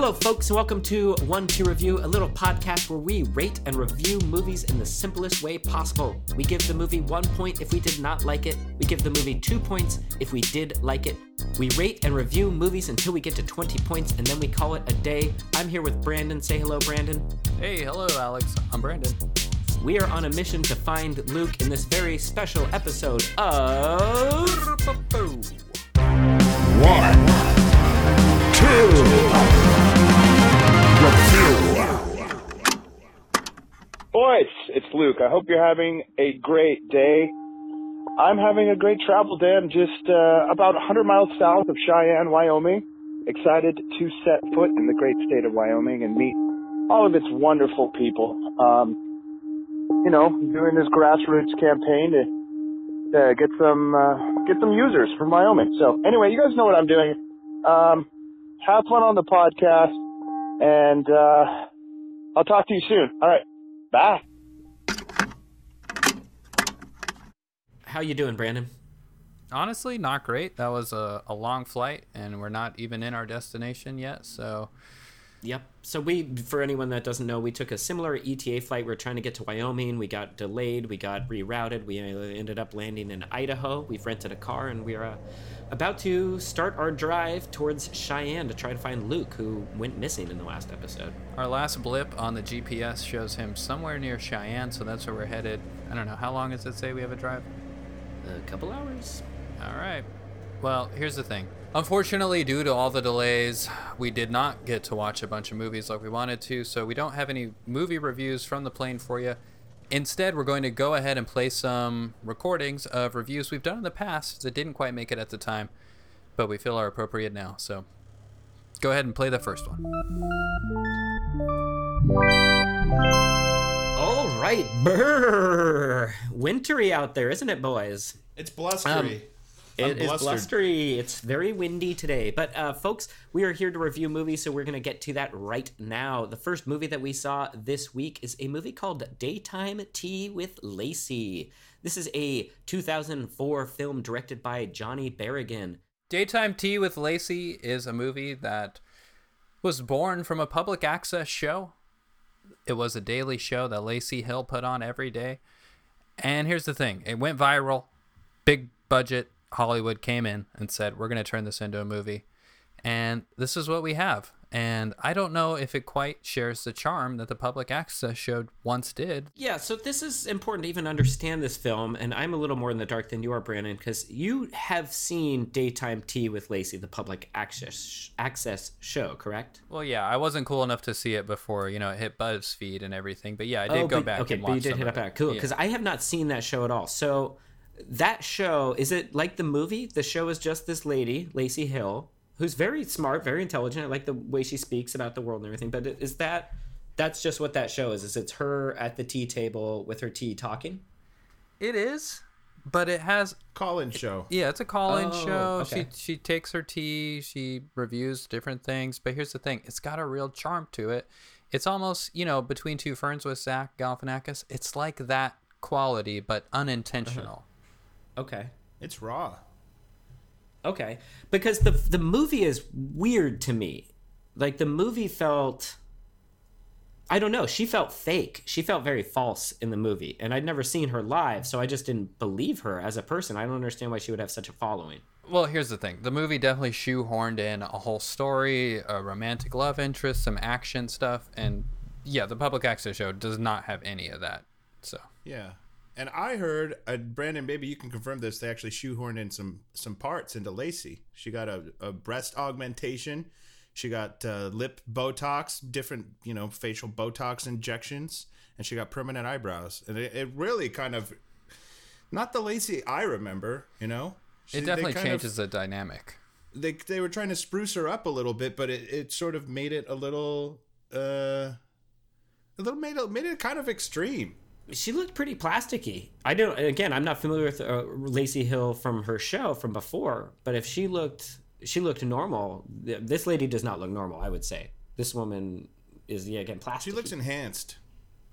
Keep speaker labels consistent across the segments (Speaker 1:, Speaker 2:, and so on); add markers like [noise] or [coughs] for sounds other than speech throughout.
Speaker 1: Hello, folks, and welcome to One Two Review, a little podcast where we rate and review movies in the simplest way possible. We give the movie one point if we did not like it. We give the movie two points if we did like it. We rate and review movies until we get to 20 points, and then we call it a day. I'm here with Brandon. Say hello, Brandon.
Speaker 2: Hey, hello, Alex. I'm Brandon.
Speaker 1: We are on a mission to find Luke in this very special episode of.
Speaker 3: One, two,
Speaker 4: Boys, it's Luke. I hope you're having a great day. I'm having a great travel day. I'm just uh, about 100 miles south of Cheyenne, Wyoming. Excited to set foot in the great state of Wyoming and meet all of its wonderful people. Um, you know, doing this grassroots campaign to, to get some uh, get some users from Wyoming. So anyway, you guys know what I'm doing. Um, have fun on the podcast, and uh, I'll talk to you soon. All right, bye.
Speaker 1: How you doing, Brandon?
Speaker 2: Honestly, not great. That was a, a long flight, and we're not even in our destination yet. So,
Speaker 1: Yep. So we, for anyone that doesn't know, we took a similar ETA flight. We are trying to get to Wyoming. We got delayed. We got rerouted. We uh, ended up landing in Idaho. We've rented a car, and we're uh, about to start our drive towards Cheyenne to try to find Luke, who went missing in the last episode.
Speaker 2: our last blip on the GPS shows him somewhere near Cheyenne, so that's where we're headed. I don't know. How long does it say we have a drive?
Speaker 1: A couple hours.
Speaker 2: All right. Well, here's the thing. Unfortunately, due to all the delays, we did not get to watch a bunch of movies like we wanted to, so we don't have any movie reviews from the plane for you. Instead, we're going to go ahead and play some recordings of reviews we've done in the past that didn't quite make it at the time, but we feel are appropriate now. So go ahead and play the first one.
Speaker 1: All right, brr. Wintry out there, isn't it, boys?
Speaker 5: It's blustery. I'm
Speaker 1: It is
Speaker 5: blustered.
Speaker 1: blustery. It's very windy today. But uh, folks, we are here to review movies, so we're going to get to that right now. The first movie that we saw this week is a movie called Daytime Tea with Lacey. This is a 2004 film directed by Johnny Berrigan.
Speaker 2: Daytime Tea with Lacey is a movie that was born from a public access show. It was a daily show that Lacey Hill put on every day. And here's the thing it went viral, big budget. Hollywood came in and said, We're going to turn this into a movie. And this is what we have. And I don't know if it quite shares the charm that the public access show once did.
Speaker 1: Yeah, so this is important to even understand this film, and I'm a little more in the dark than you are, Brandon, because you have seen Daytime Tea with Lacey, the public access access show, correct?
Speaker 2: Well, yeah, I wasn't cool enough to see it before, you know, it hit BuzzFeed and everything. But yeah, I did oh, go
Speaker 1: but,
Speaker 2: back
Speaker 1: Okay,
Speaker 2: and
Speaker 1: but you did hit up
Speaker 2: it.
Speaker 1: that. Cool,
Speaker 2: Yeah.
Speaker 1: because I have not seen that show at all. So that show is it like the movie? The show is just this lady, Lacey Hill, who's very smart, very intelligent. I like the way she speaks about the world and everything. But is that that's just what that show is? Is it's her at the tea table with her tea talking?
Speaker 2: It is, but it has
Speaker 5: Call-in show.
Speaker 2: yeah, it's a call-in
Speaker 1: Oh,
Speaker 2: show.
Speaker 1: okay.
Speaker 2: She she takes her tea, she reviews different things. But here's the thing: it's got a real charm to it. It's almost you know between two ferns with Zach Galifianakis. It's like that quality, but unintentional. Uh-huh.
Speaker 1: Okay.
Speaker 5: It's raw.
Speaker 1: Okay, because the the movie is weird to me. Like the movie felt I don't know, she felt fake. She felt very false in the movie, and I'd never seen her live, so I just didn't believe her as a person. I don't understand why she would have such a following.
Speaker 2: Well, here's the thing: the movie definitely shoehorned in a whole story, a romantic love interest, some action stuff, and yeah, the public access show does not have any of that. So
Speaker 5: Yeah. And I heard, uh, Brandon, maybe you can confirm this. They actually shoehorned in some some parts into Lacey. She got a, a breast augmentation. She got uh, lip Botox, different you know facial Botox injections, and she got permanent eyebrows. And it, it really kind of, not the Lacey I remember. You know, She-
Speaker 2: it definitely
Speaker 5: kind of-
Speaker 2: changes the dynamic.
Speaker 5: they they were trying to spruce her up a little bit, but it, it sort of made it a little uh a little made it made it kind of extreme.
Speaker 1: She looked pretty plasticky. I don't. Again, I'm not familiar with uh, Lacey Hill from her show from before, but if she looked, she looked normal. This lady does not look normal. I would say this woman is yeah again plastic.
Speaker 5: She looks enhanced.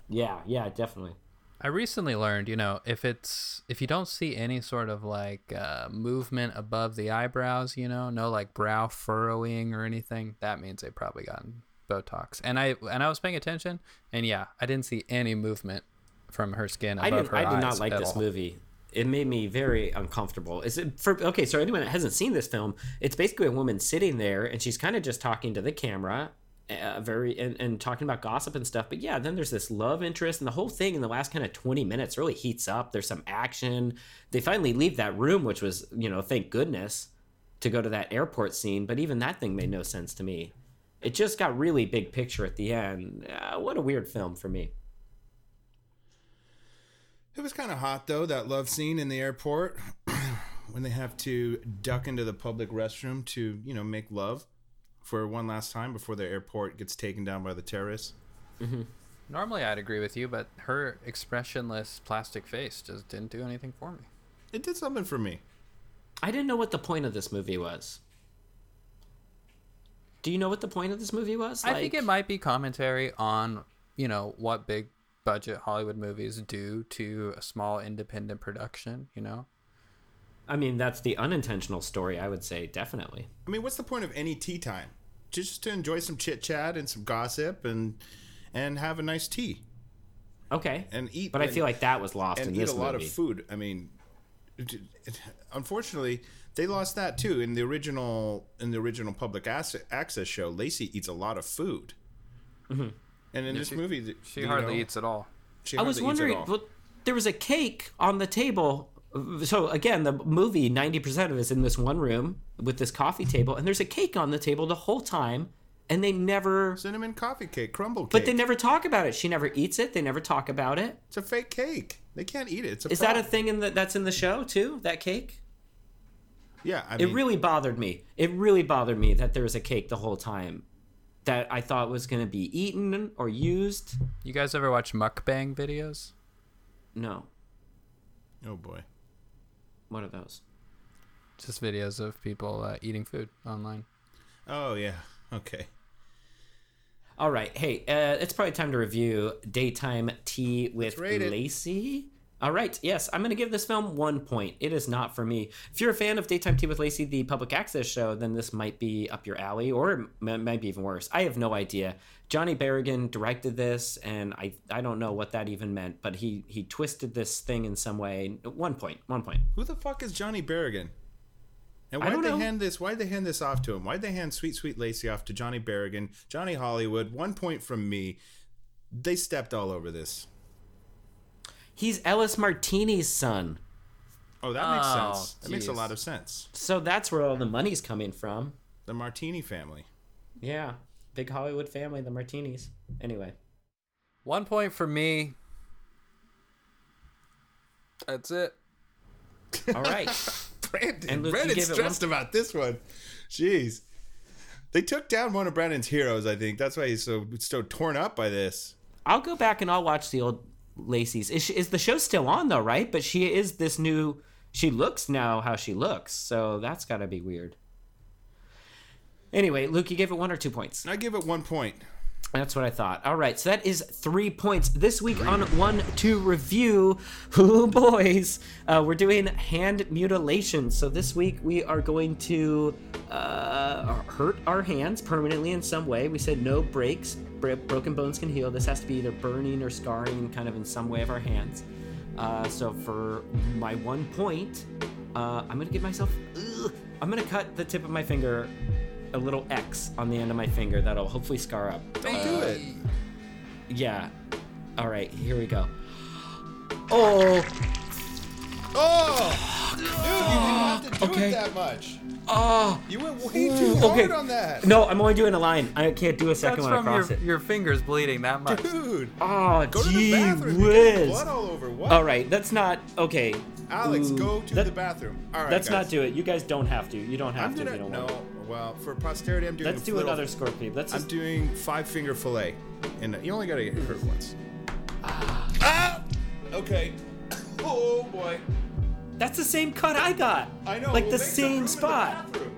Speaker 1: Yeah, yeah, definitely.
Speaker 2: I recently learned, you know, if it's if you don't see any sort of like uh, movement above the eyebrows, you know, no like brow furrowing or anything, that means they probably gotten Botox. And I and I was paying attention, and yeah, I didn't see any movement from her skin above
Speaker 1: I didn't.
Speaker 2: her
Speaker 1: I did
Speaker 2: eyes
Speaker 1: not like this
Speaker 2: all.
Speaker 1: movie. It made me very uncomfortable. Is it for okay? So anyone that hasn't seen this film, it's basically a woman sitting there and she's kind of just talking to the camera, uh, very and, and talking about gossip and stuff. But yeah, then there's this love interest, and the whole thing in the last kind of 20 minutes really heats up. There's some action. They finally leave that room, which was you know thank goodness, to go to that airport scene. But even that thing made no sense to me. It just got really big picture at the end. Uh, what a weird film for me.
Speaker 5: It was kind of hot though that love scene in the airport [clears throat] when they have to duck into the public restroom to you know make love for one last time before the airport gets taken down by the terrorists. Mm-hmm.
Speaker 2: Normally, I'd agree with you, but her expressionless plastic face just didn't do anything for me.
Speaker 5: It did something for me.
Speaker 1: I didn't know what the point of this movie was. Do you know what the point of this movie was?
Speaker 2: I think it might be commentary on, you know, what big budget Hollywood movies do to a small independent production, you know?
Speaker 1: I mean, that's the unintentional story. I would say definitely.
Speaker 5: I mean, what's the point of any tea time? Just to enjoy some chit chat and some gossip and and have a nice tea
Speaker 1: Okay,
Speaker 5: and eat.
Speaker 1: but I feel like that was lost
Speaker 5: and
Speaker 1: in
Speaker 5: eat
Speaker 1: this
Speaker 5: a lot of food. I mean, it, it, unfortunately, they lost that too in the original in the original public access, access show. Lacey eats a lot of food, mm-hmm. And in this movie,
Speaker 2: She hardly
Speaker 5: know,
Speaker 2: eats at all.
Speaker 5: She
Speaker 1: I was
Speaker 5: hardly eats at
Speaker 1: wondering.
Speaker 5: all.
Speaker 1: Well, there was a cake on the table. So again, the movie ninety percent of it's in this one room with this coffee table, and there's a cake on the table the whole time, and they never.
Speaker 5: cinnamon coffee cake, crumble cake.
Speaker 1: But they never talk about it. She never eats it. They never talk about it.
Speaker 5: It's a fake cake. They can't eat it. It's a.
Speaker 1: Is that a thing in the, that's in the show too? That cake?
Speaker 5: Yeah, I
Speaker 1: It really bothered me. It really bothered me that there was a cake the whole time that I thought was going to be eaten or used.
Speaker 2: You guys ever watch mukbang videos?
Speaker 1: No.
Speaker 5: Oh boy.
Speaker 1: What are those?
Speaker 2: Just videos of people uh, eating food online.
Speaker 5: Oh yeah. Okay.
Speaker 1: All right. Hey, uh, it's probably time to review Daytime Tea with
Speaker 5: rate it.
Speaker 1: Lacey. All right. Yes, I'm going to give this film one point. It is not for me. If you're a fan of Daytime Tea with Lacey, the public access show, then this might be up your alley, or it might be even worse. I have no idea. Johnny Berrigan directed this, and I I don't know what that even meant, but he he twisted this thing in some way. One point. One point.
Speaker 5: Who the fuck is Johnny Berrigan? And why'd they
Speaker 1: know.
Speaker 5: hand this? Why'd they hand this off to him? Why'd they hand Sweet Sweet Lacey off to Johnny Berrigan, Johnny Hollywood? One point from me. They stepped all over this.
Speaker 1: He's Ellis Martini's son,
Speaker 5: Oh, that makes
Speaker 2: Oh,
Speaker 5: sense. That makes a lot of sense.
Speaker 1: so that's where all the money's coming from.
Speaker 5: The Martini family.
Speaker 1: Yeah, big Hollywood family, the Martinis. Anyway.
Speaker 2: One point for me. That's it.
Speaker 1: All right. [laughs]
Speaker 5: Brandon,
Speaker 1: And Luke, you
Speaker 5: Brandon's
Speaker 1: gave it
Speaker 5: stressed about this one. Jeez. They took down one of Brandon's heroes, I think. That's why he's so so torn up by this.
Speaker 1: I'll go back and I'll watch the old Lacey's. Is, she, is the show still on though, right? But she is this new. She looks now how she looks, so that's got to be weird. Anyway, Luke, you gave it one or two points.
Speaker 5: I give it one point.
Speaker 1: That's what I thought. All right, so that is three points this week on One Two Review. [laughs] Ooh, boys, uh, we're doing hand mutilation. So this week we are going to uh, hurt our hands permanently in some way. We said no breaks. Bro- broken bones can heal. This has to be either burning or scarring, kind of in some way of our hands. Uh, so for my one point, uh, I'm gonna give myself. Ugh, I'm gonna cut the tip of my finger a little X on the end of my finger that'll hopefully scar up.
Speaker 5: Don't do it.
Speaker 1: Yeah. All right, here we go. Oh,
Speaker 5: Oh, oh. dude, you didn't have to do
Speaker 1: Okay.
Speaker 5: it that much.
Speaker 1: oh.
Speaker 5: You went way too hard
Speaker 1: okay.
Speaker 5: on that.
Speaker 1: No, I'm only doing a line. I can't do a second
Speaker 2: That's
Speaker 1: one
Speaker 2: from your,
Speaker 1: across it.
Speaker 2: your fingers bleeding that much.
Speaker 5: Dude,
Speaker 1: Oh,
Speaker 5: go to the
Speaker 1: gee
Speaker 5: bathroom.
Speaker 1: Whiz.
Speaker 5: blood all over. What?
Speaker 1: All right, that's not okay.
Speaker 5: Alex,
Speaker 1: Ooh,
Speaker 5: go to
Speaker 1: that-
Speaker 5: the bathroom. All right,
Speaker 1: Let's
Speaker 5: guys.
Speaker 1: not do it. You guys don't have to. You don't have
Speaker 5: I'm
Speaker 1: to.
Speaker 5: gonna
Speaker 1: if you don't
Speaker 5: no.
Speaker 1: Want.
Speaker 5: Well, for posterity, I'm doing.
Speaker 1: Let's
Speaker 5: a
Speaker 1: do
Speaker 5: little-
Speaker 1: another scorpion. Let's
Speaker 5: I'm
Speaker 1: just.
Speaker 5: doing five finger fillet, and you only gotta get hurt once. Ah! Okay. Oh boy.
Speaker 1: That's the same cut I got.
Speaker 5: I know.
Speaker 1: Like
Speaker 5: we'll
Speaker 1: the
Speaker 5: make some room
Speaker 1: same
Speaker 5: in the
Speaker 1: spot.
Speaker 5: bathroom.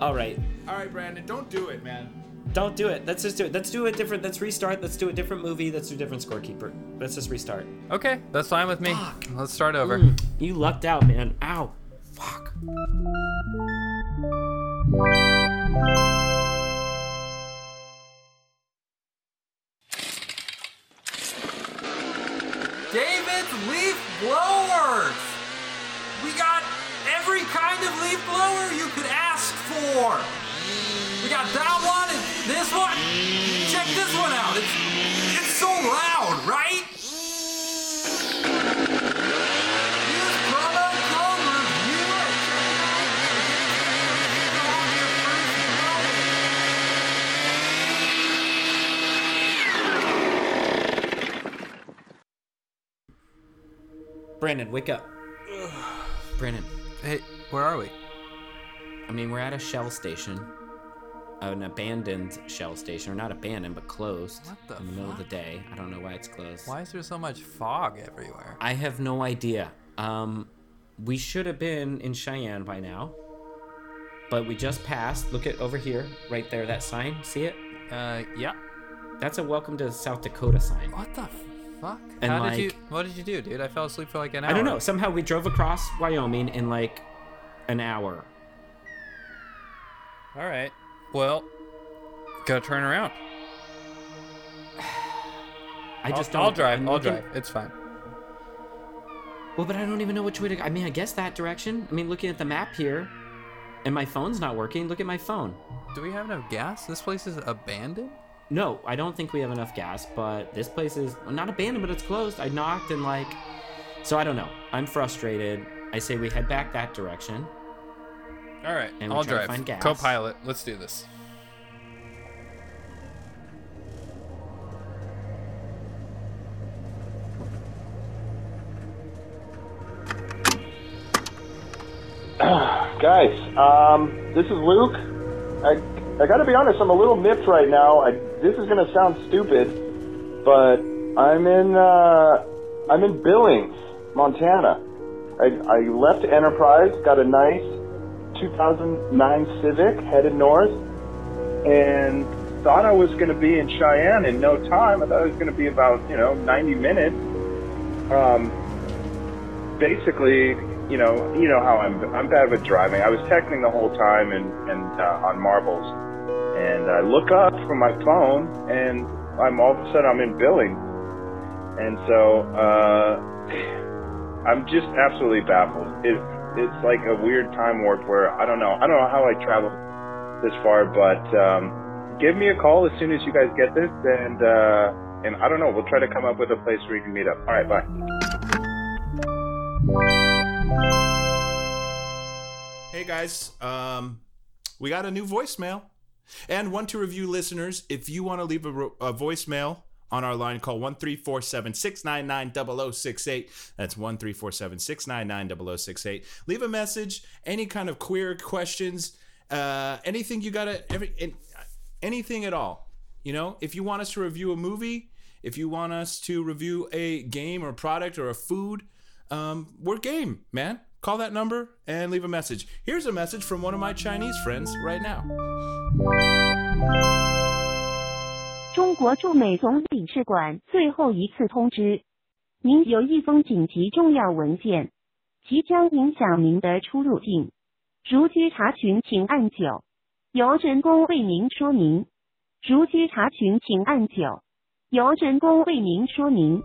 Speaker 1: All right.
Speaker 5: All right, Brandon, don't do it, man.
Speaker 1: Don't do it. Let's just do it. Let's do a different. Let's restart. Let's do a different movie. Let's do a different scorekeeper. Let's just restart.
Speaker 2: Okay, that's fine with me. Fuck. Let's start over.
Speaker 1: Mm, you lucked out, man. Ow. Fuck.
Speaker 2: David's leaf blowers. We got every kind of leaf blower you could ask for. We got that one and this one.
Speaker 1: Brandon, wake up. [sighs] Brandon,
Speaker 2: Hey, where are we?
Speaker 1: I mean, we're at a shell station. An abandoned shell station. Or not abandoned, but closed.
Speaker 2: What the
Speaker 1: In the middle of the
Speaker 2: fuck?
Speaker 1: day. I don't know why it's closed.
Speaker 2: Why is there so much fog everywhere?
Speaker 1: I have no idea. Um, we should have been in Cheyenne by now. But we just passed. Look at over here, right there, that sign. See it?
Speaker 2: Uh, yeah.
Speaker 1: That's a welcome to South Dakota sign.
Speaker 2: What the fuck?
Speaker 1: And,
Speaker 2: How did you?
Speaker 1: like-
Speaker 2: What did you do, dude? I fell asleep for like an hour.
Speaker 1: I don't know. Somehow we drove across Wyoming in like an hour.
Speaker 2: All right. Well, gotta turn around. [sighs]
Speaker 1: I just
Speaker 2: I'll,
Speaker 1: don't.
Speaker 2: I'll drive.
Speaker 1: I'm
Speaker 2: I'll
Speaker 1: looking-
Speaker 2: drive. It's fine.
Speaker 1: Well, but I don't even know which way to. Go. I mean, I guess that direction. I mean, looking at the map here, and my phone's not working. Look at my phone.
Speaker 2: Do we have enough gas? This place is abandoned.
Speaker 1: No, I don't think we have enough gas. But this place is not abandoned, but it's closed. I knocked and like, so I don't know. I'm frustrated. I say we head back that direction.
Speaker 2: All right.
Speaker 1: And
Speaker 2: I'll drive.
Speaker 1: find gas.
Speaker 2: Co-pilot. Let's do this. [sighs]
Speaker 4: Guys, um, this is Luke. I, I gotta be honest, I'm a little miffed right now. I, this is gonna sound stupid, but I'm in, uh, I'm in Billings, Montana. I, I left Enterprise, got a nice 2009 Civic, headed north, and thought I was gonna be in Cheyenne in no time. I thought it was gonna be about, you know, 90 minutes. Um, basically, you know, you know how I'm I'm bad with driving. I was texting the whole time and and uh, on marbles, and I look up from my phone and I'm all of a sudden I'm in Billings, and so uh, I'm just absolutely baffled. It it's like a weird time warp where I don't know I don't know how I traveled this far, but um, give me a call as soon as you guys get this, and uh, and I don't know we'll try to come up with a place where you can meet up. All right, bye.
Speaker 5: Hey guys, um, we got a new voicemail. And One Two Review listeners, if you want to leave a, a voicemail on our line, call 1347 699 0068. That's 1347 699 0068. Leave a message, any kind of queer questions, uh, anything you got to, anything at all. You know, if you want us to review a movie, if you want us to review a game or product or a food, um, we're game, man. Call that number and leave a message. Here's a message from one of my Chinese friends right now.
Speaker 6: 中国驻美总领事馆最后一次通知，您有一封紧急重要文件，即将影响您的出入境。如需查询，请按九，由人工为您说明。如需查询，请按九，由人工为您说明。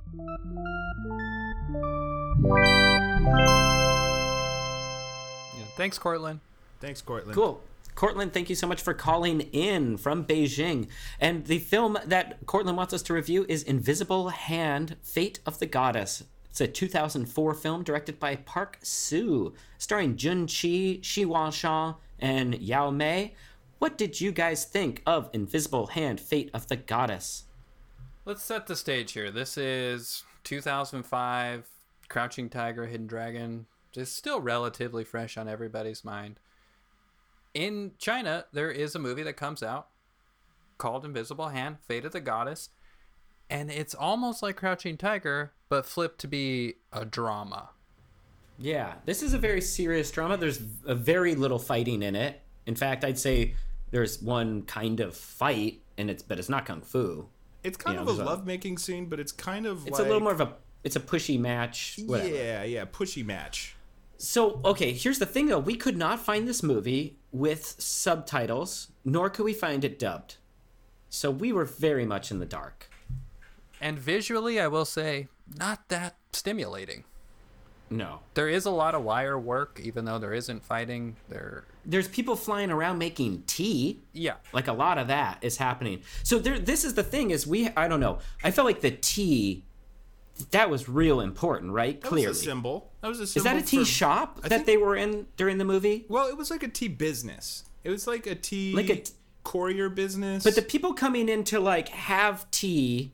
Speaker 2: Yeah. Thanks, Cortland.
Speaker 5: Thanks, Cortland.
Speaker 1: Cool. Cortland, thank you so much for calling in from Beijing. And the film that Cortland wants us to review is Invisible Hand Fate of the Goddess. It's a 2004 film directed by Park Soo, starring Jun Chi, Shi Wanshan, and Yao Mei. What did you guys think of Invisible Hand Fate of the Goddess?
Speaker 2: Let's set the stage here. This is 2005. Crouching Tiger, Hidden Dragon is still relatively fresh on everybody's mind. In China, there is a movie that comes out called Invisible Hand, Fate of the Goddess, and it's almost like Crouching Tiger, but flipped to be a drama.
Speaker 1: Yeah, this is a very serious drama. There's a very little fighting in it. In fact, I'd say there's one kind of fight, and it's but it's not kung fu.
Speaker 5: It's kind
Speaker 1: know,
Speaker 5: of a
Speaker 1: there's a-
Speaker 5: lovemaking scene, but it's kind of
Speaker 1: It's
Speaker 5: like
Speaker 1: a little more of a it's a pushy match. Whatever.
Speaker 5: yeah, yeah, pushy match.
Speaker 1: So, okay, here's the thing though. We could not find this movie with subtitles, nor could we find it dubbed. So we were very much in the dark.
Speaker 2: And visually, I will say, not that stimulating.
Speaker 1: No.
Speaker 2: There is a lot of wire work, even though there isn't fighting. There,
Speaker 1: There's people flying around making tea.
Speaker 2: yeah,
Speaker 1: Like a lot of that is happening. So there this is the thing is we I don't know. I felt like the tea that was real important, right?
Speaker 5: That
Speaker 1: Clearly.
Speaker 5: was a symbol. That was a symbol.
Speaker 1: is that a tea
Speaker 5: for-
Speaker 1: shop
Speaker 5: I
Speaker 1: that
Speaker 5: think-
Speaker 1: they were in during the movie?
Speaker 5: Well, it was like a tea business. It was like a tea
Speaker 1: Like a t-
Speaker 5: courier business.
Speaker 1: But the people coming in to like have tea,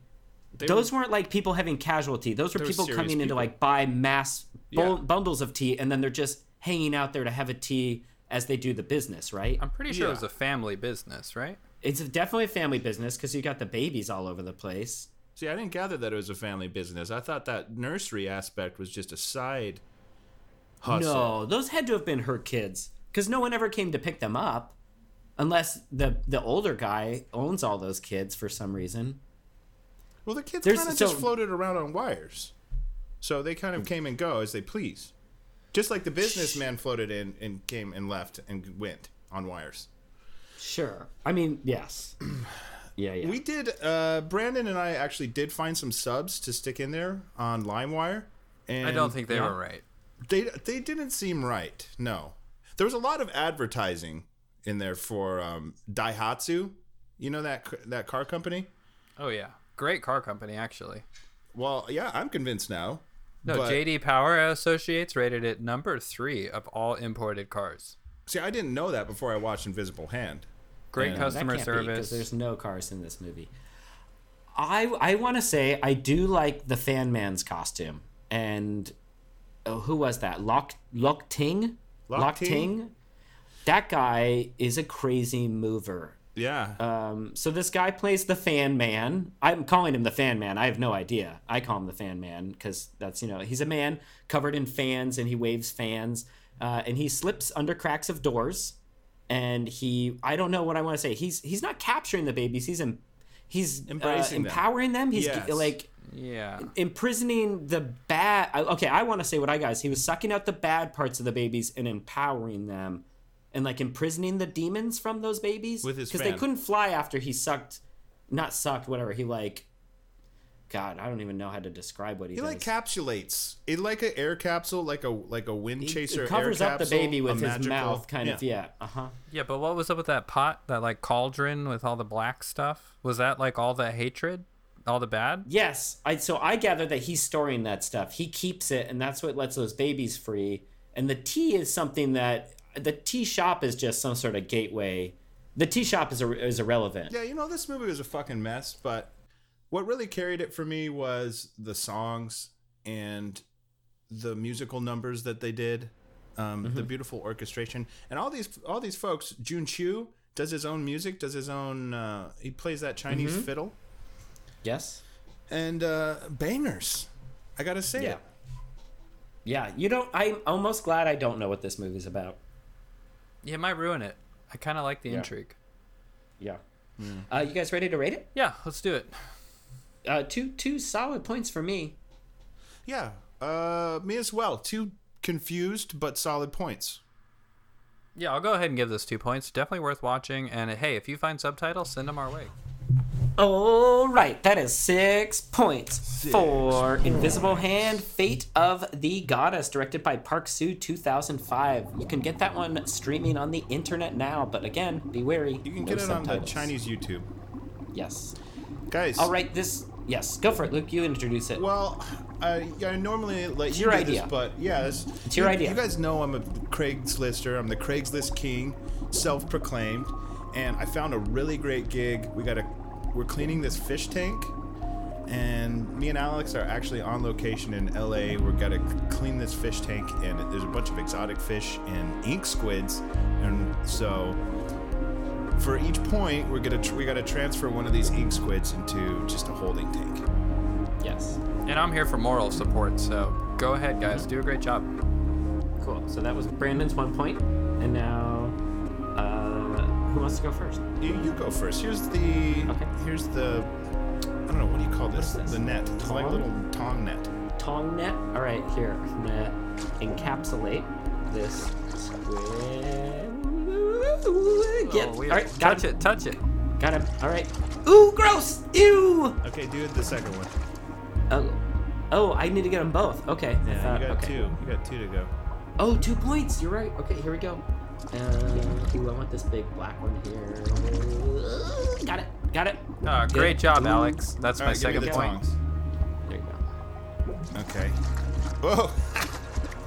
Speaker 5: They
Speaker 1: those
Speaker 5: were-
Speaker 1: weren't like people having casualty. Those were
Speaker 5: They were
Speaker 1: people coming in to like buy mass bul-
Speaker 5: Yeah.
Speaker 1: bundles of tea, and then they're just hanging out there to have a tea as they do the business, right?
Speaker 2: I'm pretty sure it was a family business, right?
Speaker 1: It's definitely a family business because you got the babies all over the place.
Speaker 5: See, I didn't gather that it was a family business. I thought that nursery aspect was just a side hustle.
Speaker 1: No, those had to have been her kids because no one ever came to pick them up, unless the the older guy owns all those kids for some reason.
Speaker 5: Well, the kids kind of
Speaker 1: so-
Speaker 5: just floated around on wires, so they kind of came and go as they please, just like the businessman floated in and came and left and went on wires.
Speaker 1: Sure, I mean yes, [clears throat] yeah, yeah.
Speaker 5: We did. Uh, Brandon and I actually did find some subs to stick in there on LimeWire, and
Speaker 2: I don't think they
Speaker 1: yeah.
Speaker 2: were right.
Speaker 5: they they didn't seem right. No, there was a lot of advertising in there for um, Daihatsu. You know that that car company.
Speaker 2: Oh yeah, great car company actually.
Speaker 5: Well, yeah, I'm convinced now.
Speaker 2: No,
Speaker 5: but-
Speaker 2: JD Power Associates rated it number three of all imported cars.
Speaker 5: See, I didn't know that before I watched Invisible Hand.
Speaker 2: Great
Speaker 5: Yeah.
Speaker 2: Customer
Speaker 1: can't be, 'cause
Speaker 2: service.
Speaker 1: there's no cars in this movie. I I want to say I do like the Fan Man's costume, and oh, who was that? Lock Lock Ting.
Speaker 5: Lock
Speaker 1: Lock
Speaker 5: Ting?
Speaker 1: Ting. That guy is a crazy mover.
Speaker 5: Yeah.
Speaker 1: Um, so this guy plays the Fan Man. I'm calling him the Fan Man. I have no idea. I call him the Fan Man because that's you know he's a man covered in fans and he waves fans uh, and he slips under cracks of doors and he I don't know what I want to say. He's he's not capturing the babies. He's em, he's
Speaker 5: Embracing
Speaker 1: uh, empowering them. He's
Speaker 5: Yes.
Speaker 1: like
Speaker 2: yeah.
Speaker 1: imprisoning the bad. Okay, I want to say what I got is he was sucking out the bad parts of the babies and empowering them, and like imprisoning the demons from those babies
Speaker 5: With his
Speaker 1: because they couldn't fly after he sucked, not sucked, whatever. He like, God, I don't even know how to describe what he,
Speaker 5: he
Speaker 1: does.
Speaker 5: like capsulates it like an air capsule, like a like a wind
Speaker 1: He-
Speaker 5: chaser.
Speaker 1: he covers
Speaker 5: air
Speaker 1: up the baby with his
Speaker 5: magical-
Speaker 1: mouth, kind of. Yeah. Uh huh.
Speaker 2: Yeah, but what was up with that pot, that like cauldron with all the black stuff? Was that like all the hatred, all the bad?
Speaker 1: Yes, I so I gather that he's storing that stuff. He keeps it, and that's what lets those babies free. And the tea is something that the tea shop is just some sort of gateway. The tea shop is ir- is irrelevant.
Speaker 5: Yeah, you know, this movie was a fucking mess, but what really carried it for me was the songs and the musical numbers that they did, um, the beautiful orchestration, and all these all these folks. Jun Chu does his own music, does his own. Uh, he plays that Chinese fiddle
Speaker 1: Yes.
Speaker 5: and uh, bangers. I gotta say
Speaker 1: Yeah.
Speaker 5: it.
Speaker 1: Yeah. You don't. I'm almost glad I don't know what this movie's about.
Speaker 2: Yeah, it might ruin it. I kind of like the
Speaker 1: Yeah.
Speaker 2: intrigue.
Speaker 1: Yeah. Uh, you guys ready to rate it?
Speaker 2: Yeah, let's do it.
Speaker 1: Uh, two two solid points for me.
Speaker 5: Yeah, uh, me as well. Two confused but solid points.
Speaker 2: Yeah, I'll go ahead and give this two points. Definitely worth watching. And hey, if you find subtitles, send them our way.
Speaker 1: All right, that is six points for Invisible Hand: Fate of the Goddess, directed by Park Soo, 2005. You can get that one streaming on the internet now, but again, be wary.
Speaker 5: You can
Speaker 1: no
Speaker 5: get it on the. Chinese YouTube,
Speaker 1: Yes.
Speaker 5: guys.
Speaker 1: All right, this. Yes, go for it, Luke. You introduce it.
Speaker 5: Well, I, I normally let you
Speaker 1: your
Speaker 5: do
Speaker 1: idea.
Speaker 5: this, but yeah,
Speaker 1: It's your
Speaker 5: you,
Speaker 1: idea.
Speaker 5: You guys know I'm a Craigslister. I'm the Craigslist king, self-proclaimed, and I found a really great gig. We got a, we're cleaning this fish tank, and me and Alex are actually on location in LA. We're gonna clean this fish tank, and there's a bunch of exotic fish and ink squids, and so. For each point, we're gonna tr- we gotta transfer one of these ink squids into just a holding tank.
Speaker 1: yes.
Speaker 2: And I'm here for moral support, so go ahead, guys. Do a great job.
Speaker 1: Cool. So that was Brandon's one point, and now uh, Who wants to go first?
Speaker 5: You, you go first. Here's the.
Speaker 1: Okay.
Speaker 5: Here's the. I don't know. What do you call this?
Speaker 1: This?
Speaker 5: The net. It's like little tong net.
Speaker 1: Tong net. All right, here. I'm gonna encapsulate this squid. Get,
Speaker 2: Oh,
Speaker 1: all right, got
Speaker 2: touch
Speaker 1: him.
Speaker 2: it, touch it.
Speaker 1: Got him. All right. Ooh, gross. Ew.
Speaker 5: Okay, do it the second one.
Speaker 1: Oh, oh, I need to get them both. Okay.
Speaker 5: Yeah,
Speaker 1: thought-
Speaker 5: you got
Speaker 1: okay.
Speaker 5: two. You got two to go.
Speaker 1: Oh, two points. You're right. Okay, here we go. Uh, ooh, I want this big black one here. Got it. Got it.
Speaker 2: Oh, great
Speaker 1: Good.
Speaker 2: job,
Speaker 1: Ooh.
Speaker 2: Alex. That's
Speaker 5: All
Speaker 2: my
Speaker 5: right,
Speaker 2: second point.
Speaker 5: tongs.
Speaker 1: There you go.
Speaker 5: Okay. Whoa. [laughs]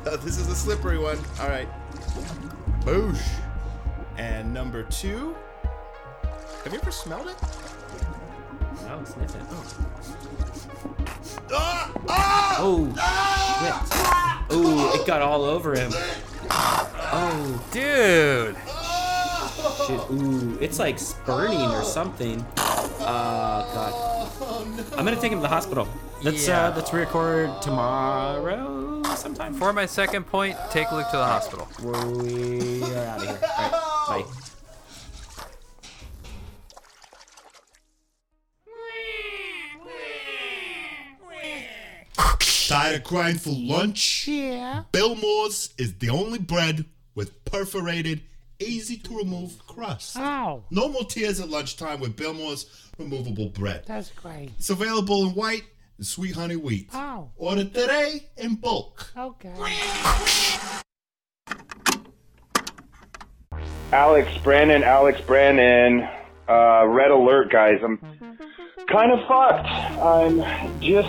Speaker 5: Oh, this is a slippery one. All right. Boosh. And number two. Have you ever smelled it?
Speaker 1: Oh, sniff it. Oh,
Speaker 5: Ah! Ah!
Speaker 1: oh shit. Oh, it got all over him. Oh,
Speaker 2: Dude.
Speaker 1: shit. Ooh, it's like spurning or something. Uh, God. I'm gonna take him to the hospital. Let's
Speaker 2: Yeah.
Speaker 1: uh, let's record tomorrow sometime.
Speaker 2: For my second point, take Luke to the hospital.
Speaker 1: We are out of here. All right, bye.
Speaker 3: Tired of crying for lunch? Yeah. Billmore's is the only bread with perforated, easy to remove crust.
Speaker 7: Oh,
Speaker 3: No more tears at lunchtime with Billmore's removable bread.
Speaker 7: that's great.
Speaker 3: It's available in white and sweet honey wheat.
Speaker 7: Oh,
Speaker 3: Order today in bulk.
Speaker 7: okay.
Speaker 4: Alex Brandon, Alex Brandon, uh, red alert, guys. I'm kind of fucked. I'm just,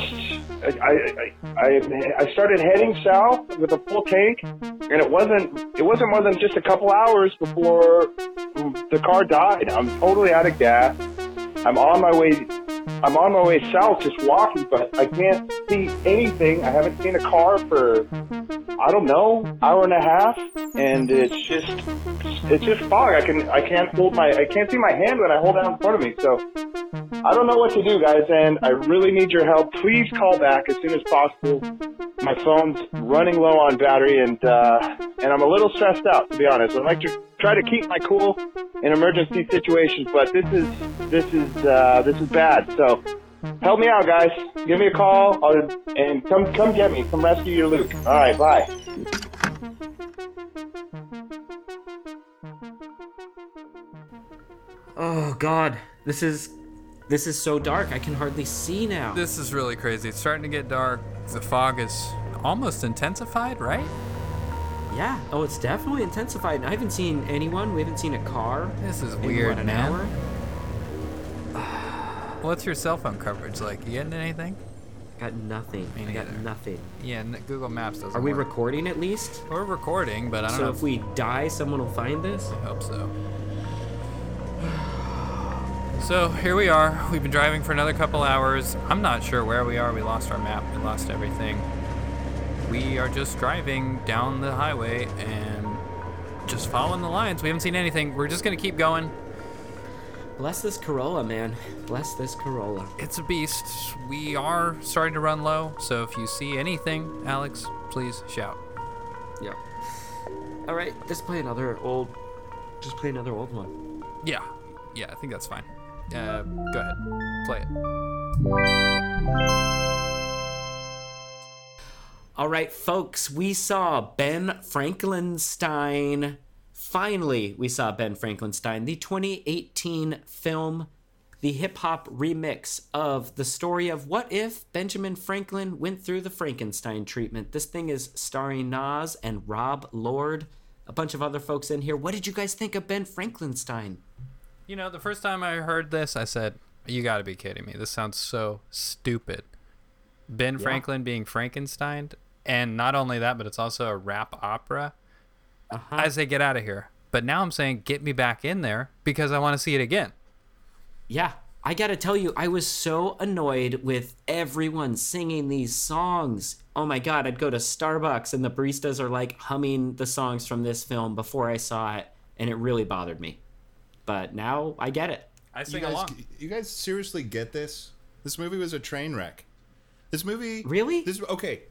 Speaker 4: I, I, I, I started heading south with a full tank, and it wasn't, it wasn't more than just a couple hours before the car died. I'm totally out of gas. I'm on my way, I'm on my way south, just walking, but I can't see anything. I haven't seen a car for, I don't know, hour and a half, and it's just it's just fog. I can I can't hold my I can't see my hand when I hold out in front of me. So I don't know what to do, guys, and I really need your help. Please call back as soon as possible. My phone's running low on battery, and uh, and I'm a little stressed out to be honest. I'd like to try to keep my cool in emergency situations, but this is this is uh, this is bad. So help me out, guys. Give me a call or, and come come get me. Come rescue your Luke. All right, bye.
Speaker 1: Oh God, this is this is so dark. I can hardly see now.
Speaker 2: This is really crazy. It's starting to get dark. The fog is almost intensified, right?
Speaker 1: Yeah. Oh, it's definitely intensified. I haven't seen anyone. We haven't seen a car.
Speaker 2: This is
Speaker 1: in,
Speaker 2: weird,
Speaker 1: what, an
Speaker 2: man.
Speaker 1: hour.
Speaker 2: What's your cell phone coverage like? You getting anything?
Speaker 1: Got nothing.
Speaker 2: Me
Speaker 1: I got
Speaker 2: neither.
Speaker 1: nothing.
Speaker 2: Yeah, n- Google Maps doesn't
Speaker 1: Are we
Speaker 2: work.
Speaker 1: recording at least?
Speaker 2: We're recording, but I don't
Speaker 1: So
Speaker 2: know.
Speaker 1: if we die, someone will find this.
Speaker 2: I hope so. So here we are. We've been driving for another couple hours. I'm not sure where we are. We lost our map. We lost everything. We are just driving down the highway and just following the lines. We haven't seen anything. We're just gonna keep going.
Speaker 1: Bless this Corolla, man. Bless this Corolla.
Speaker 2: It's a beast. We are starting to run low. So if you see anything, Alex, please shout.
Speaker 1: Yeah. All right, just play another old. Just play another old one.
Speaker 2: Yeah, yeah, I think that's fine. Uh, go ahead, play it.
Speaker 1: All right, folks, we saw Ben Frankenstein. Finally, we saw Ben Frankenstein, the 2018 film, the hip hop remix of the story of what if Benjamin Franklin went through the Frankenstein treatment. This thing is starring Nas and Rob Lord, a bunch of other folks in here. What did you guys think of Ben Frankenstein?
Speaker 2: You know, the first time I heard this, I said, "You got to be kidding me! This sounds so stupid." Ben Franklin being Frankenstein, and not only that, but it's also a rap opera.
Speaker 1: Uh-huh.
Speaker 2: I say, get out of here. But now I'm saying, get me back in there because I want to see it again.
Speaker 1: Yeah, I gotta tell you, I was so annoyed with everyone singing these songs. Oh my god, I'd go to Starbucks and the baristas are like humming the songs from this film before I saw it, and it really bothered me. But now I get it.
Speaker 2: I
Speaker 5: You
Speaker 2: sing
Speaker 5: guys,
Speaker 2: along.
Speaker 5: you guys seriously get this? This movie was a train wreck. This movie
Speaker 1: Really?
Speaker 5: This okay.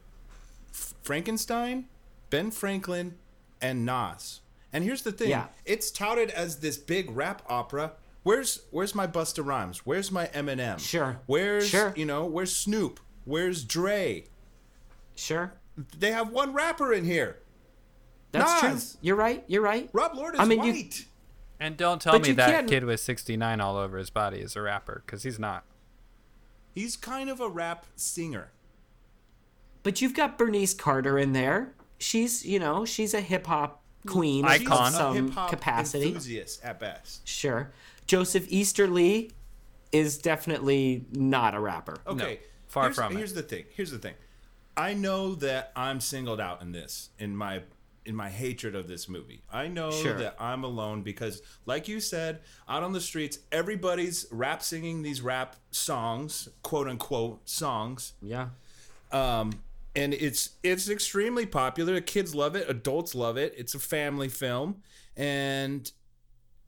Speaker 5: F- Frankenstein, Ben Franklin, and Nas. And here's the thing:
Speaker 1: Yeah.
Speaker 5: it's touted as this big rap opera. Where's Where's my Busta Rhymes? Where's my Eminem?
Speaker 1: Sure.
Speaker 5: Where's
Speaker 1: Sure.
Speaker 5: you know Where's Snoop? Where's Dre?
Speaker 1: Sure.
Speaker 5: They have one rapper in here.
Speaker 1: That's
Speaker 5: Nas.
Speaker 1: true. You're right. You're right.
Speaker 5: Rob Lord is
Speaker 1: I mean, you-
Speaker 5: white.
Speaker 2: And don't tell
Speaker 1: But
Speaker 2: me that
Speaker 1: can't-
Speaker 2: kid with 69 all over his body is a rapper, because he's not.
Speaker 5: He's kind of a rap singer.
Speaker 1: But you've got Bernice Carter in there. She's, you know, she's a hip hop queen of
Speaker 2: Icon.
Speaker 5: He's a
Speaker 1: some
Speaker 5: hip-hop
Speaker 1: capacity.
Speaker 5: enthusiast at best.
Speaker 1: Sure. Joseph Easterly is definitely not a rapper.
Speaker 5: Okay,
Speaker 2: far
Speaker 5: here's,
Speaker 2: from it.
Speaker 5: Here's the thing. Here's the thing. I know that I'm singled out in this in my in my hatred of this movie. I know
Speaker 1: Sure.
Speaker 5: that I'm alone because, like you said, out on the streets, everybody's rap singing these rap songs, quote unquote songs.
Speaker 1: Yeah.
Speaker 5: Um, and it's it's extremely popular. Kids love it. Adults love it. It's a family film, and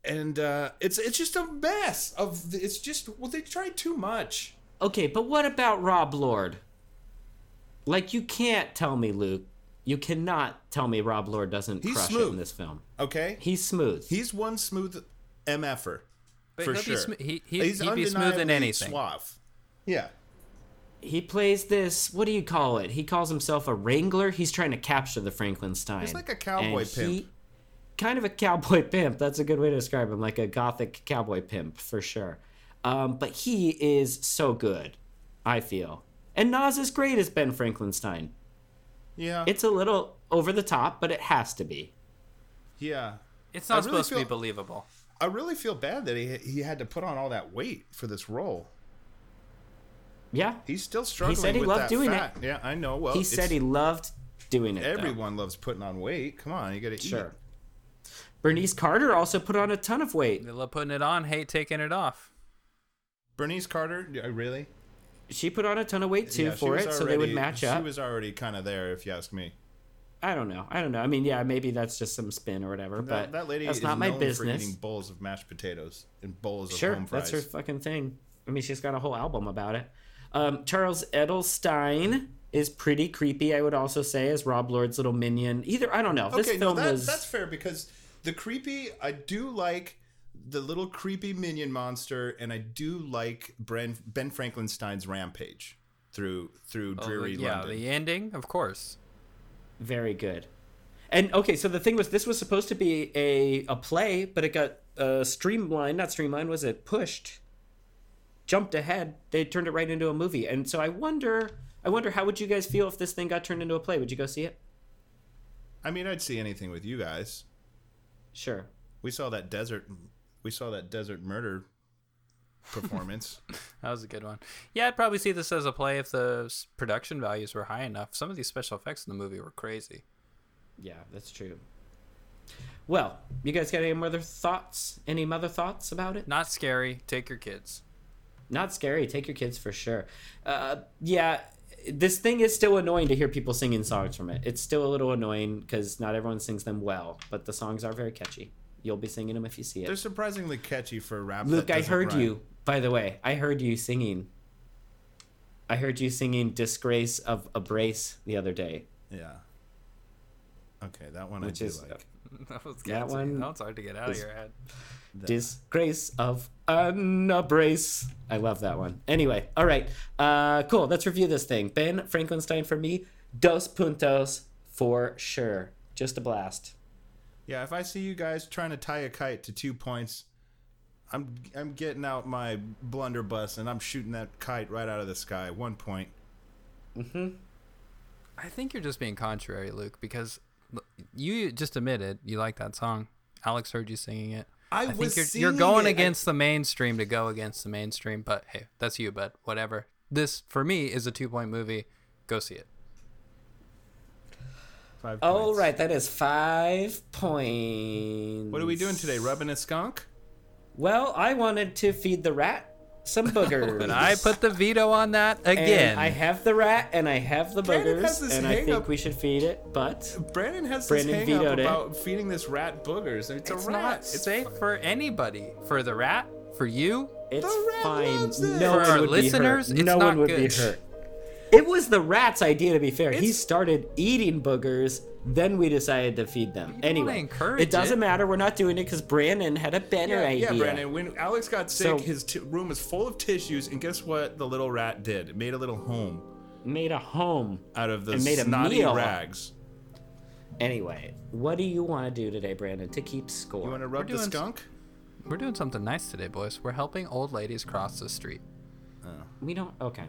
Speaker 5: and uh, it's it's just a mess of. It's just well, they tried too much.
Speaker 1: Okay, but what about Rob Lord? Like, you can't tell me, Luke. You cannot tell me Rob Lord doesn't
Speaker 5: He's
Speaker 1: crush it in this film.
Speaker 5: Okay,
Speaker 1: He's smooth.
Speaker 5: He's one smooth MFer.
Speaker 2: But
Speaker 5: for
Speaker 2: he'll
Speaker 5: sure.
Speaker 2: be sm- he, he,
Speaker 5: He's
Speaker 2: he'd be smooth in
Speaker 5: undeniably
Speaker 2: anything.
Speaker 5: Suave. Yeah.
Speaker 1: He plays this. What do you call it? He calls himself a wrangler. He's trying to capture the Frankenstein.
Speaker 5: He's like a cowboy
Speaker 1: And
Speaker 5: pimp.
Speaker 1: he- kind of a cowboy [laughs] pimp. That's a good way to describe him, like a gothic cowboy pimp for sure. Um, but he is so good, I feel. And Nas is great as Ben Frankenstein.
Speaker 5: Yeah.
Speaker 1: It's a little over the top, but it has to be.
Speaker 5: yeah.
Speaker 2: It's
Speaker 5: I
Speaker 2: not
Speaker 5: really
Speaker 2: supposed to be believable.
Speaker 5: I really feel bad that he he had to put on all that weight for this role.
Speaker 1: Yeah.
Speaker 5: He's still struggling.
Speaker 1: He said he
Speaker 5: with
Speaker 1: loved doing
Speaker 5: fat. Yeah, I know. Well,
Speaker 1: he said he loved doing it. though.
Speaker 5: Everyone loves putting on weight. Come on, you got to eat.
Speaker 1: Sure. Bernice Carter also put on a ton of weight.
Speaker 2: They love putting it on, hate taking it off.
Speaker 5: Bernice Carter, really?
Speaker 1: She put on a ton of weight too
Speaker 5: Yeah, she
Speaker 1: for
Speaker 5: was
Speaker 1: it, so they would
Speaker 5: already-
Speaker 1: match up.
Speaker 5: She was already kind of there, if you ask me.
Speaker 1: I don't know. I don't know. I mean, yeah, maybe that's just some spin or whatever, but
Speaker 5: that lady
Speaker 1: that's
Speaker 5: is
Speaker 1: not my
Speaker 5: known
Speaker 1: business.
Speaker 5: for eating bowls of mashed potatoes and bowls of
Speaker 1: Sure,
Speaker 5: home fries.
Speaker 1: that's her fucking thing. I mean, she's got a whole album about it. Um, Charles Edelstein is pretty creepy. I would also say as Rob Lord's little minion. Either I don't know. This
Speaker 5: okay, no,
Speaker 1: film
Speaker 5: that,
Speaker 1: was
Speaker 5: that's fair because the creepy, I do like the little creepy minion monster, and I do like Bren, Ben Franklinstein's rampage through through
Speaker 2: Oh,
Speaker 5: dreary
Speaker 2: yeah,
Speaker 5: London.
Speaker 2: the ending, of course.
Speaker 1: very good. And okay, so the thing was, this was supposed to be a a play, but it got uh, streamlined. Not streamlined, was it pushed? Jumped ahead. They turned it right into a movie, and so I wonder. I wonder how would you guys feel if this thing got turned into a play? Would you go see it?
Speaker 5: I mean, I'd see anything with you guys.
Speaker 1: Sure.
Speaker 5: We saw that desert. We saw that desert murder performance. [laughs]
Speaker 2: That was a good one. Yeah, I'd probably see this as a play if the production values were high enough. Some of these special effects in the movie were crazy.
Speaker 1: Yeah, that's true. Well, you guys got any other thoughts? Any other thoughts about it?
Speaker 2: Not scary. Take your kids.
Speaker 1: Not scary. Take your kids for sure. Uh, yeah, this thing is still annoying to hear people singing songs from it. It's still a little annoying because not everyone sings them well, but the songs are very catchy. You'll be singing them if you see it.
Speaker 5: They're surprisingly catchy for a rap.
Speaker 1: Luke, I heard
Speaker 5: rhyme.
Speaker 1: you. By the way, I heard you singing. I heard you singing "Disgrace of a Brace" the other day.
Speaker 5: Yeah. Okay, that one
Speaker 1: Which
Speaker 5: I do
Speaker 1: is-
Speaker 5: like. [laughs]
Speaker 2: that was
Speaker 1: That
Speaker 2: catchy.
Speaker 1: one
Speaker 2: That one's hard to get out of your head.
Speaker 1: Disgrace of an brace. I love that one. Anyway, all right. Uh, cool. Let's review this thing. Ben Frankenstein for me, dos puntos for sure. Just a blast.
Speaker 5: Yeah, if I see you guys trying to tie a kite to two points, I'm I'm getting out my blunderbuss and I'm shooting that kite right out of the sky. One point. Mhm.
Speaker 2: I think you're just being contrary, Luke, because l- you just admitted you like that song. Alex heard you singing it.
Speaker 5: I,
Speaker 2: think
Speaker 5: was
Speaker 2: you're,
Speaker 5: singing
Speaker 2: you're going
Speaker 5: it. I-
Speaker 2: against the mainstream to go against the mainstream, but hey, that's you, but whatever. This, for me, is a two point movie. Go see it.
Speaker 5: Five
Speaker 1: All
Speaker 5: points.
Speaker 1: right, that is five points.
Speaker 5: What are we doing today? Rubbing a skunk?
Speaker 1: Well, I wanted to feed the rat some boogers. [laughs]
Speaker 2: But I put the veto on that
Speaker 1: And
Speaker 2: again.
Speaker 1: I have the rat and I have the
Speaker 5: Brandon
Speaker 1: boogers,
Speaker 5: has this
Speaker 1: and I think
Speaker 5: up-
Speaker 1: we should feed it. But
Speaker 5: Brandon has
Speaker 1: Brandon
Speaker 5: this hang up
Speaker 1: vetoed it.
Speaker 5: about feeding this rat boogers. It's,
Speaker 2: it's
Speaker 5: a rat.
Speaker 2: not
Speaker 5: It's
Speaker 2: safe for anybody. For the rat, for you.
Speaker 1: it's
Speaker 5: The rat
Speaker 1: fine.
Speaker 5: loves it.
Speaker 1: No
Speaker 2: For
Speaker 1: one
Speaker 2: our
Speaker 1: would
Speaker 2: listeners,
Speaker 1: be hurt.
Speaker 2: it's
Speaker 1: no
Speaker 2: not
Speaker 1: one would
Speaker 2: good.
Speaker 1: be hurt. It was the rat's idea, to be fair. He started eating boogers, then we decided to feed them.
Speaker 2: wanna
Speaker 1: Anyway,
Speaker 2: encourage
Speaker 1: it doesn't
Speaker 2: it.
Speaker 1: matter. We're not doing it because Brandon had a better
Speaker 5: Yeah,
Speaker 1: idea.
Speaker 5: yeah, Brandon. When Alex got sick,
Speaker 1: So-
Speaker 5: his t- room was full of tissues, and guess what? The little rat did. It made a little home
Speaker 1: Made a home.
Speaker 5: out of the
Speaker 1: And made
Speaker 5: snotty
Speaker 1: meal.
Speaker 5: rags.
Speaker 1: Anyway, what do you want to do today, Brandon, to keep score?
Speaker 5: You want to rub the
Speaker 2: doing s-
Speaker 5: skunk?
Speaker 2: We're doing something nice today, boys. We're helping old ladies cross the street.
Speaker 1: we don't. Okay.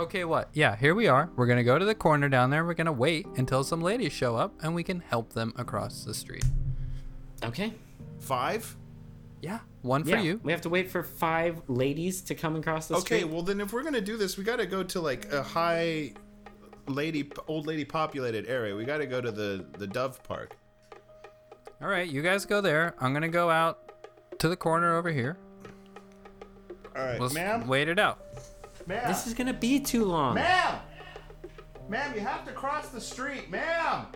Speaker 2: Okay, what? Yeah, here we are. We're gonna go to the corner down there. We're gonna wait until some ladies show up, and we can help them across the street.
Speaker 1: Okay.
Speaker 5: Five?
Speaker 2: Yeah, one for
Speaker 1: yeah.
Speaker 2: you.
Speaker 1: We have to wait for five ladies to come across the
Speaker 5: Okay,
Speaker 1: street.
Speaker 5: Okay, well then, if we're gonna do this, we got to go to like a high lady, old lady populated area. We got to go to the the Dove Park.
Speaker 2: All right, you guys go there. I'm gonna go out to the corner over here.
Speaker 5: All right,
Speaker 2: Let's
Speaker 5: ma'am.
Speaker 2: wait it out.
Speaker 5: Ma'am.
Speaker 1: This is gonna be too long.
Speaker 5: Ma'am! Ma'am, you have to cross the street, ma'am!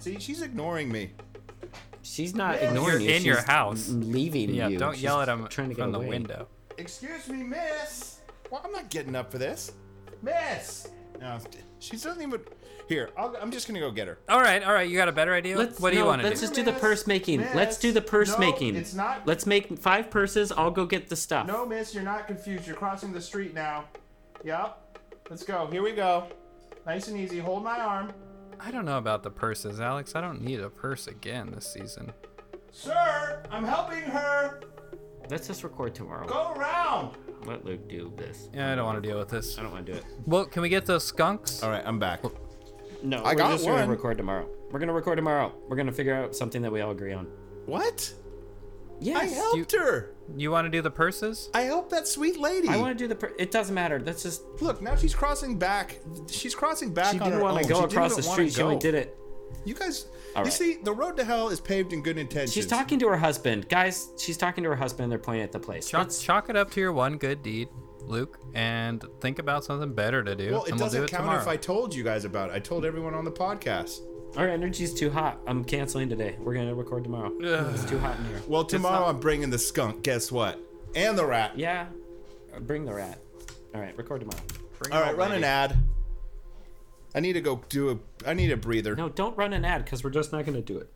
Speaker 5: See, she's ignoring me.
Speaker 1: She's not ignoring
Speaker 5: You're
Speaker 1: ignoring you.
Speaker 2: in your house.
Speaker 1: leaving
Speaker 2: Yeah,
Speaker 1: you.
Speaker 2: don't
Speaker 1: She's
Speaker 2: yell at him
Speaker 1: Trying to get
Speaker 2: from the
Speaker 1: away.
Speaker 2: window.
Speaker 5: Excuse me, miss! Well, I'm not getting up for this. Miss! No, she doesn't even. Here, I'll, I'm just gonna go get her.
Speaker 2: All right, all right. You got a better idea?
Speaker 1: Let's,
Speaker 2: what do you want to do?
Speaker 1: Let's
Speaker 2: do?
Speaker 1: just do the purse making. Let's do the purse
Speaker 5: No,
Speaker 1: making.
Speaker 5: it's not-
Speaker 1: Let's make five purses. I'll go get the stuff.
Speaker 5: No, miss, you're not confused. You're crossing the street now. Yup. Let's go. Here we go. Nice and easy. Hold my arm.
Speaker 2: I don't know about the purses, Alex. I don't need a purse again this season.
Speaker 5: Sir, I'm helping her.
Speaker 1: Let's just record tomorrow.
Speaker 5: Go around.
Speaker 1: Let Luke do this.
Speaker 2: Yeah, I don't want to deal with this.
Speaker 1: I don't want to do it.
Speaker 2: Well, can we get those skunks?
Speaker 5: All right, I'm back.
Speaker 1: No,
Speaker 5: I
Speaker 1: we're
Speaker 5: got
Speaker 1: just
Speaker 5: one.
Speaker 1: gonna record tomorrow. We're gonna record tomorrow. We're gonna figure out something that we all agree on.
Speaker 5: What? I
Speaker 1: Yes.
Speaker 5: helped her.
Speaker 2: You want to do the purses?
Speaker 5: I helped that sweet lady.
Speaker 1: I want to do the. Per- it doesn't matter. Let's just.
Speaker 5: Look, now she's crossing back. She's crossing back
Speaker 1: She
Speaker 5: on
Speaker 1: didn't want to go
Speaker 5: She
Speaker 1: across the street. She only did it.
Speaker 5: You guys,
Speaker 1: All
Speaker 5: you
Speaker 1: right.
Speaker 5: see, the road to hell is paved in good intentions.
Speaker 1: She's talking to her husband, guys. She's talking to her husband. They're pointing at the place.
Speaker 2: Chalk, chalk it up to your one good deed, Luke, and think about something better to do.
Speaker 5: Well, it
Speaker 2: and we'll
Speaker 5: doesn't
Speaker 2: do it
Speaker 5: count
Speaker 2: tomorrow.
Speaker 5: if I told you guys about it. I told everyone on the podcast.
Speaker 1: Our energy's too hot. I'm canceling today. We're gonna record tomorrow. It's too hot in here.
Speaker 5: Well, tomorrow
Speaker 2: not-
Speaker 5: I'm bringing the skunk. Guess what? And the rat.
Speaker 1: Yeah. Uh, Bring the rat. All right, record tomorrow.
Speaker 2: Bring
Speaker 5: All
Speaker 2: it
Speaker 5: right, run an ad. I need to go do a. I need a breather.
Speaker 1: No, don't run an ad because we're just not gonna do it.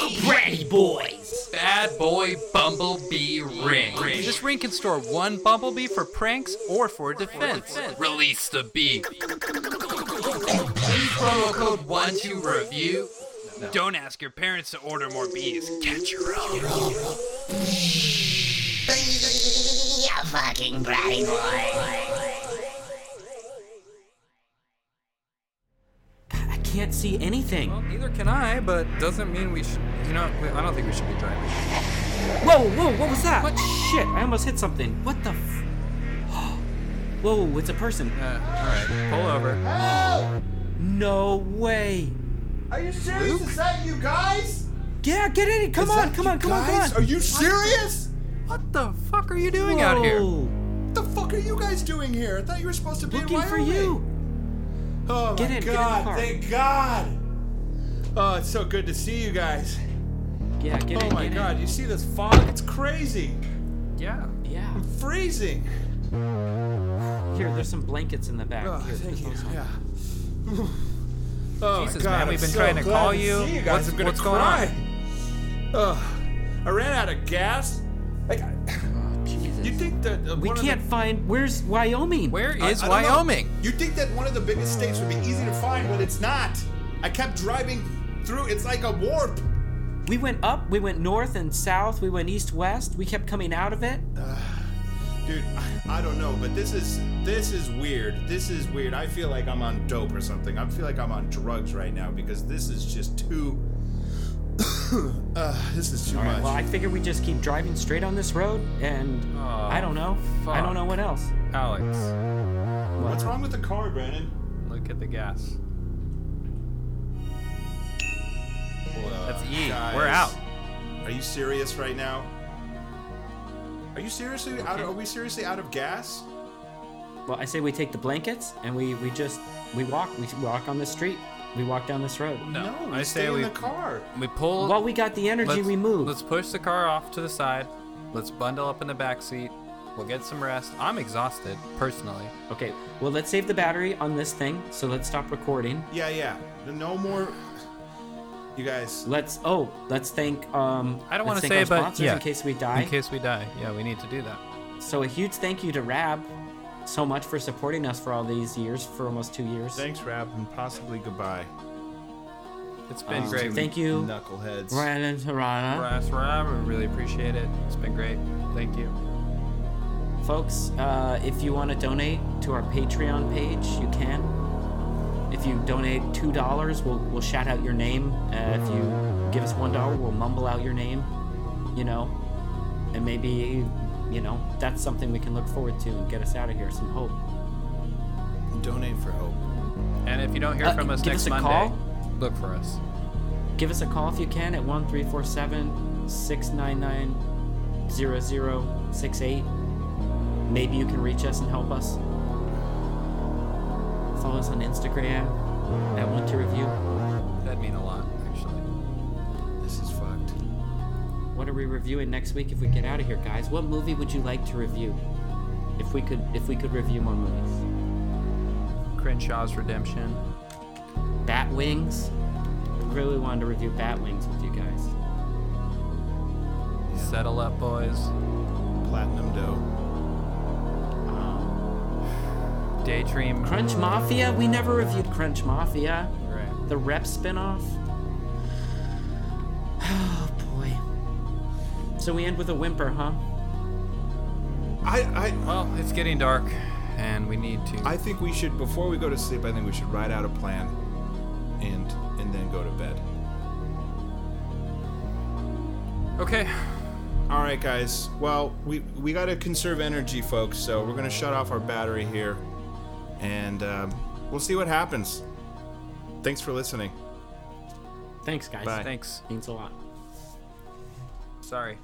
Speaker 1: You bratty boys.
Speaker 2: Bad Boy Bumblebee Ring. This ring can store one Bumblebee for pranks or for defense. Release the bee. Use promo code One Two Review. Don't ask your parents to order more bees. Catch your own.
Speaker 7: You fucking bratty boy.
Speaker 1: Can't see anything.
Speaker 2: Well, neither can I, but doesn't mean we should. You know, I don't think we should be driving.
Speaker 1: Whoa, whoa, what was that? What shit? I almost hit something. What the f- [gasps] Whoa, it's a person.
Speaker 2: Uh, all right, pull over. [gasps]
Speaker 1: No way.
Speaker 5: Are you serious? Is that you guys?
Speaker 1: Yeah, get in. Come
Speaker 5: Is
Speaker 1: on, come
Speaker 5: you
Speaker 1: on, come on, come on.
Speaker 5: Are you serious?
Speaker 2: What the fuck are you doing out here?
Speaker 5: What the fuck are you guys doing here? I thought you were supposed to be
Speaker 1: Looking
Speaker 5: in
Speaker 1: for you.
Speaker 5: Oh
Speaker 1: Get
Speaker 5: my
Speaker 1: in, get in
Speaker 5: god! Thank God. Oh, it's so good to see you guys.
Speaker 1: Yeah, get
Speaker 5: Oh
Speaker 1: in.
Speaker 5: my
Speaker 1: get
Speaker 5: god! You see this fog? It's crazy.
Speaker 2: Yeah.
Speaker 1: Yeah.
Speaker 5: I'm freezing.
Speaker 1: Here, there's some blankets in the back.
Speaker 5: Oh,
Speaker 1: Here,
Speaker 5: thank you. Yeah. Oh
Speaker 2: Jesus,
Speaker 5: god,
Speaker 2: man, we've been
Speaker 5: so
Speaker 2: trying to call you.
Speaker 5: See you.
Speaker 2: What's- what's going.
Speaker 5: Ugh. I ran out of gas. Like, I-. you think that uh,
Speaker 1: we
Speaker 5: one of
Speaker 1: can't
Speaker 5: the-
Speaker 1: find. Where's Wyoming?
Speaker 2: Where
Speaker 5: I-
Speaker 2: is
Speaker 5: I don't know.
Speaker 2: Wyoming?
Speaker 5: You think that one of the biggest states would be easy to find, but it's not. I kept driving through. It's like a warp.
Speaker 1: We went up. We went north and south. We went east west. We kept coming out of it. [sighs]
Speaker 5: Dude, I, I don't know, but this is this is weird. This is weird. I feel like I'm on dope or something. I feel like I'm on drugs right now because this is just too. [coughs] uh, this is too
Speaker 1: All right.
Speaker 5: much.
Speaker 1: Well, I figure we just keep driving straight on this road, and
Speaker 2: Oh,
Speaker 1: I don't know. I don't know what else.
Speaker 2: Alex,
Speaker 5: What's wrong with the car, Brandon?
Speaker 2: look at the gas. That's E.
Speaker 5: Guys,
Speaker 2: We're out.
Speaker 5: Are you serious right now? Are you seriously out? Of, are we seriously out of gas?
Speaker 1: Well, I say we take the blankets and we we just we walk. We walk on the street. We walk down this road.
Speaker 2: No,
Speaker 5: we
Speaker 2: I
Speaker 5: stay
Speaker 2: say
Speaker 5: in
Speaker 2: we
Speaker 5: the car.
Speaker 2: we pull.
Speaker 1: While we got the energy,
Speaker 2: let's,
Speaker 1: we move.
Speaker 2: Let's push the car off to the side. Let's bundle up in the back seat. We'll get some rest. I'm exhausted personally.
Speaker 1: Okay, well, let's save the battery on this thing, so let's stop recording.
Speaker 5: Yeah, yeah. No more. You guys.
Speaker 1: Let's, oh, let's thank, um,
Speaker 2: I don't
Speaker 1: want
Speaker 2: wanna
Speaker 1: to
Speaker 2: say,
Speaker 1: our
Speaker 2: but
Speaker 1: sponsors
Speaker 2: yeah.
Speaker 1: in case we die.
Speaker 2: In case we die, yeah, we need to do that.
Speaker 1: So a huge thank you to Rab so much for supporting us for all these years, for almost two years.
Speaker 5: Thanks, Rab, and possibly goodbye.
Speaker 2: It's been
Speaker 1: Um,
Speaker 2: great.
Speaker 1: Thank you,
Speaker 5: Knuckleheads.
Speaker 1: Ryan and Tarana.
Speaker 2: Brass Rab, we really appreciate it. It's been great. Thank you.
Speaker 1: Folks, uh, if you want to donate to our Patreon page, you can. If you donate two dollars, we'll we'll shout out your name. Uh, if you give us one dollar, we'll mumble out your name. You know, and maybe you know that's something we can look forward to and get us out of here. Some hope.
Speaker 5: Donate for hope.
Speaker 2: And if you don't hear
Speaker 1: Uh,
Speaker 2: from us
Speaker 1: give
Speaker 2: next
Speaker 1: us a
Speaker 2: Monday,
Speaker 1: call.
Speaker 2: look for us.
Speaker 1: Give us a call if you can at one three four seven six nine nine zero zero six eight. Maybe you can reach us and help us. Follow us on Instagram at One Two Review. Are we reviewing next week if we get out of here, guys? What movie would you like to review? If we could if we could review more movies.
Speaker 2: Crenshaw's Redemption.
Speaker 1: Bat Wings. Really wanted to review Bat Wings with you guys.
Speaker 2: Settle up, boys.
Speaker 5: Platinum dough.
Speaker 1: Um,
Speaker 2: Daydream.
Speaker 1: Crunch Mafia? We never reviewed Crunch Mafia.
Speaker 2: Right.
Speaker 1: The rep spinoff. So we end with a whimper, huh?
Speaker 5: I, I,
Speaker 2: Well, it's getting dark, and we need to.
Speaker 5: I think we should before we go to sleep. I think we should write out a plan, and and then go to bed.
Speaker 2: Okay.
Speaker 5: All right, guys. Well, we we got to conserve energy, folks. So we're gonna shut off our battery here, and um, we'll see what happens. Thanks for listening.
Speaker 1: Thanks, guys.
Speaker 5: Bye.
Speaker 2: Thanks.
Speaker 1: Means a lot.
Speaker 2: Sorry.